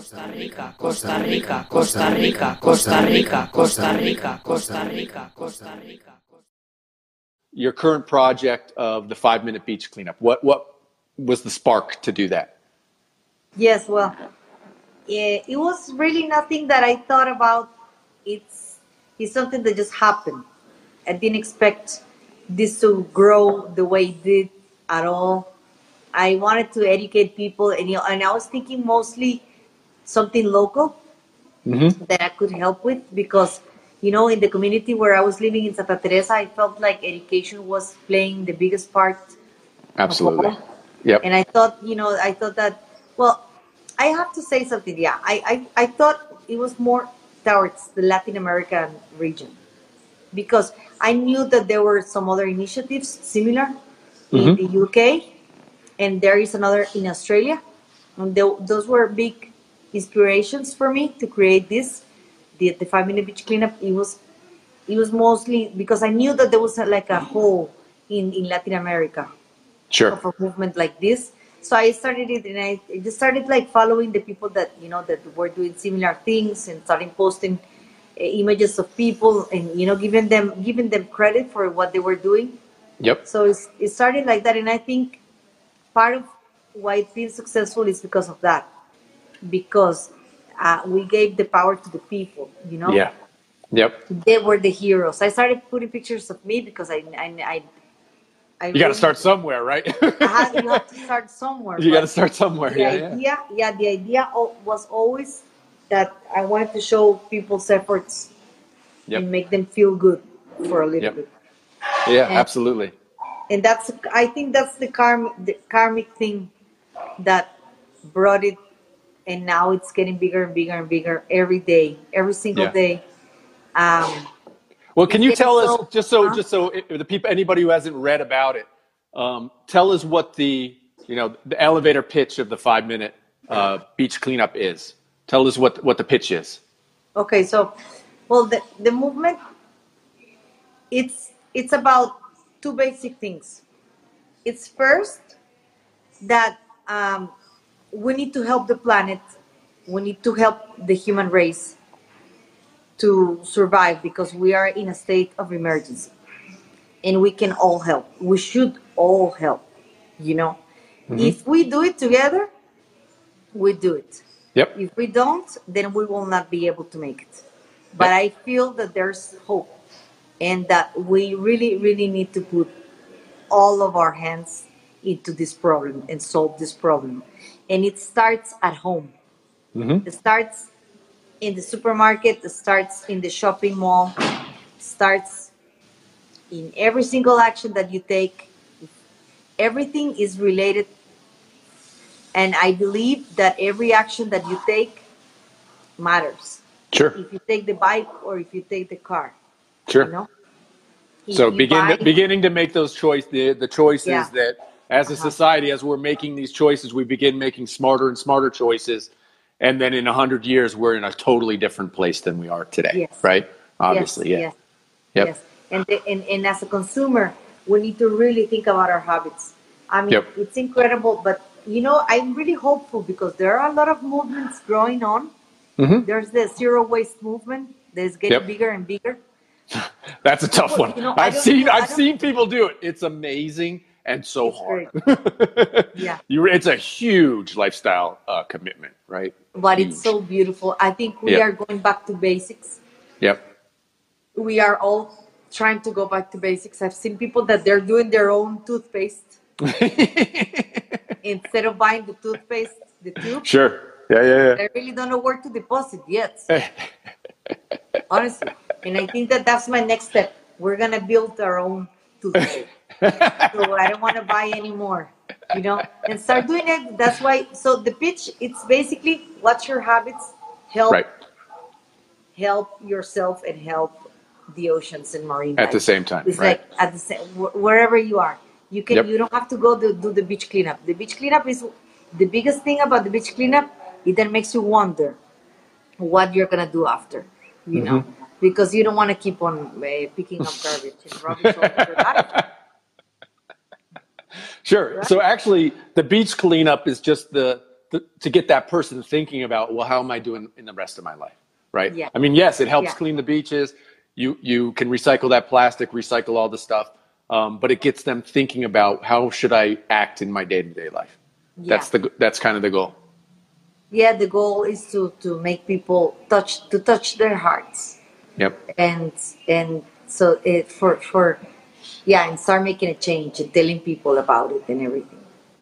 Costa Rica, Costa Rica, Costa Rica, Costa Rica, Costa Rica, Costa Rica, Costa Rica. Your current project of the five minute beach cleanup. What what was the spark to do that? Yes, well, it, it was really nothing that I thought about. It's it's something that just happened. I didn't expect this to grow the way it did at all. I wanted to educate people, and you know, and I was thinking mostly something local Mm-hmm. that I could help with because you know in the community where I was living in Santa Teresa, I felt like education was playing the biggest part Absolutely. Yep. and I thought, you know, I thought that, well, I have to say something. Yeah, I, I, I thought it was more towards the Latin American region because I knew that there were some other initiatives similar in the UK, and there is another in Australia. And tho- those were big inspirations for me to create this, the, the five minute beach cleanup. It was, it was mostly because I knew that there was a, like a hole in, in Latin America Sure. of a movement like this. So I started it, and I I just started like following the people that you know that were doing similar things, and starting posting uh, images of people, and you know giving them giving them credit for what they were doing. Yep. So it's, it started like that, and I think part of why it's been successful is because of that, because uh, we gave the power to the people. You know, Yeah. Yep. they were the heroes. I started putting pictures of me because I I I. I You got to start somewhere, right? I had, you have to start somewhere. you got to start somewhere. the Yeah. yeah. idea, yeah, the idea was always that I wanted to show people's efforts Yep. and make them feel good for a little Yep. bit. Yeah. And- Absolutely. And that's, I think that's the karmic, the karmic thing that brought it, and now it's getting bigger and bigger and bigger every day, every single Yeah. day. Um, Well, can you tell getting us just so Huh? just so if the people anybody who hasn't read about it, um, tell us what the you know the elevator pitch of the five minute uh, beach cleanup is. Tell us what what the pitch is. Okay, so well the, the movement it's it's about two basic things. It's first that um, we need to help the planet, we need to help the human race to survive because we are in a state of emergency and we can all help. We should all help, you know. Mm-hmm. If we do it together, we do it. Yep. If we don't, then we will not be able to make it. But I feel that there's hope and that we really, really need to put all of our hands into this problem and solve this problem. And it starts at home. Mm-hmm. It starts in the supermarket, it starts in the shopping mall, starts in every single action that you take. Everything is related. And I believe that every action that you take matters. Sure. If you take the bike or if you take the car, Sure. you know? So begin buy- beginning to make those choice the the choices Yeah. that as a Uh-huh. society as we're making these choices we begin making smarter and smarter choices and then in a hundred years we're in a totally different place than we are today Yes. right obviously yes, yeah Yes. Yep. Yes. And, the, and and as a consumer, we need to really think about our habits. I mean, Yep. it's incredible, but you know, I'm really hopeful because there are a lot of movements growing on. Mhm. There's the zero waste movement that's getting Yep. bigger and bigger. That's a tough one. You know, I've seen I've seen people do it. It's amazing and so It's hard. Yeah. you, it's a huge lifestyle uh, commitment, right? But it's so beautiful. I think we Yeah. are going back to basics. Yep. We are all trying to go back to basics. I've seen people that they're doing their own toothpaste instead of buying the toothpaste, the tube. sure. Yeah, yeah, yeah. I really don't know where to deposit yet. honestly. And I think that that's my next step. We're gonna build our own toothpaste. So I don't want to buy anymore, you know, and start doing it. That's why. So the pitch, it's basically what's your habits, help right. help yourself and help the oceans and marine At the same time, It's right. like at the same wherever you are. You can Yep. you don't have to go to do the beach cleanup. The beach cleanup is the biggest thing about the beach cleanup. It then makes you wonder what you're gonna do after. You know, Mm-hmm. because you don't want to keep on uh, picking up garbage and rubbish all over your Sure. So actually, the beach cleanup is just the the to get that person thinking about well, how am I doing in the rest of my life, right? Yeah. I mean, yes, it helps Yeah. clean the beaches. You you can recycle that plastic, recycle all the stuff, um, but it gets them thinking about how should I act in my day to day life. Yeah. That's the that's kind of the goal. yeah the goal is to to make people touch to touch their hearts Yep. and and so it for for yeah and start making a change and telling people about it and everything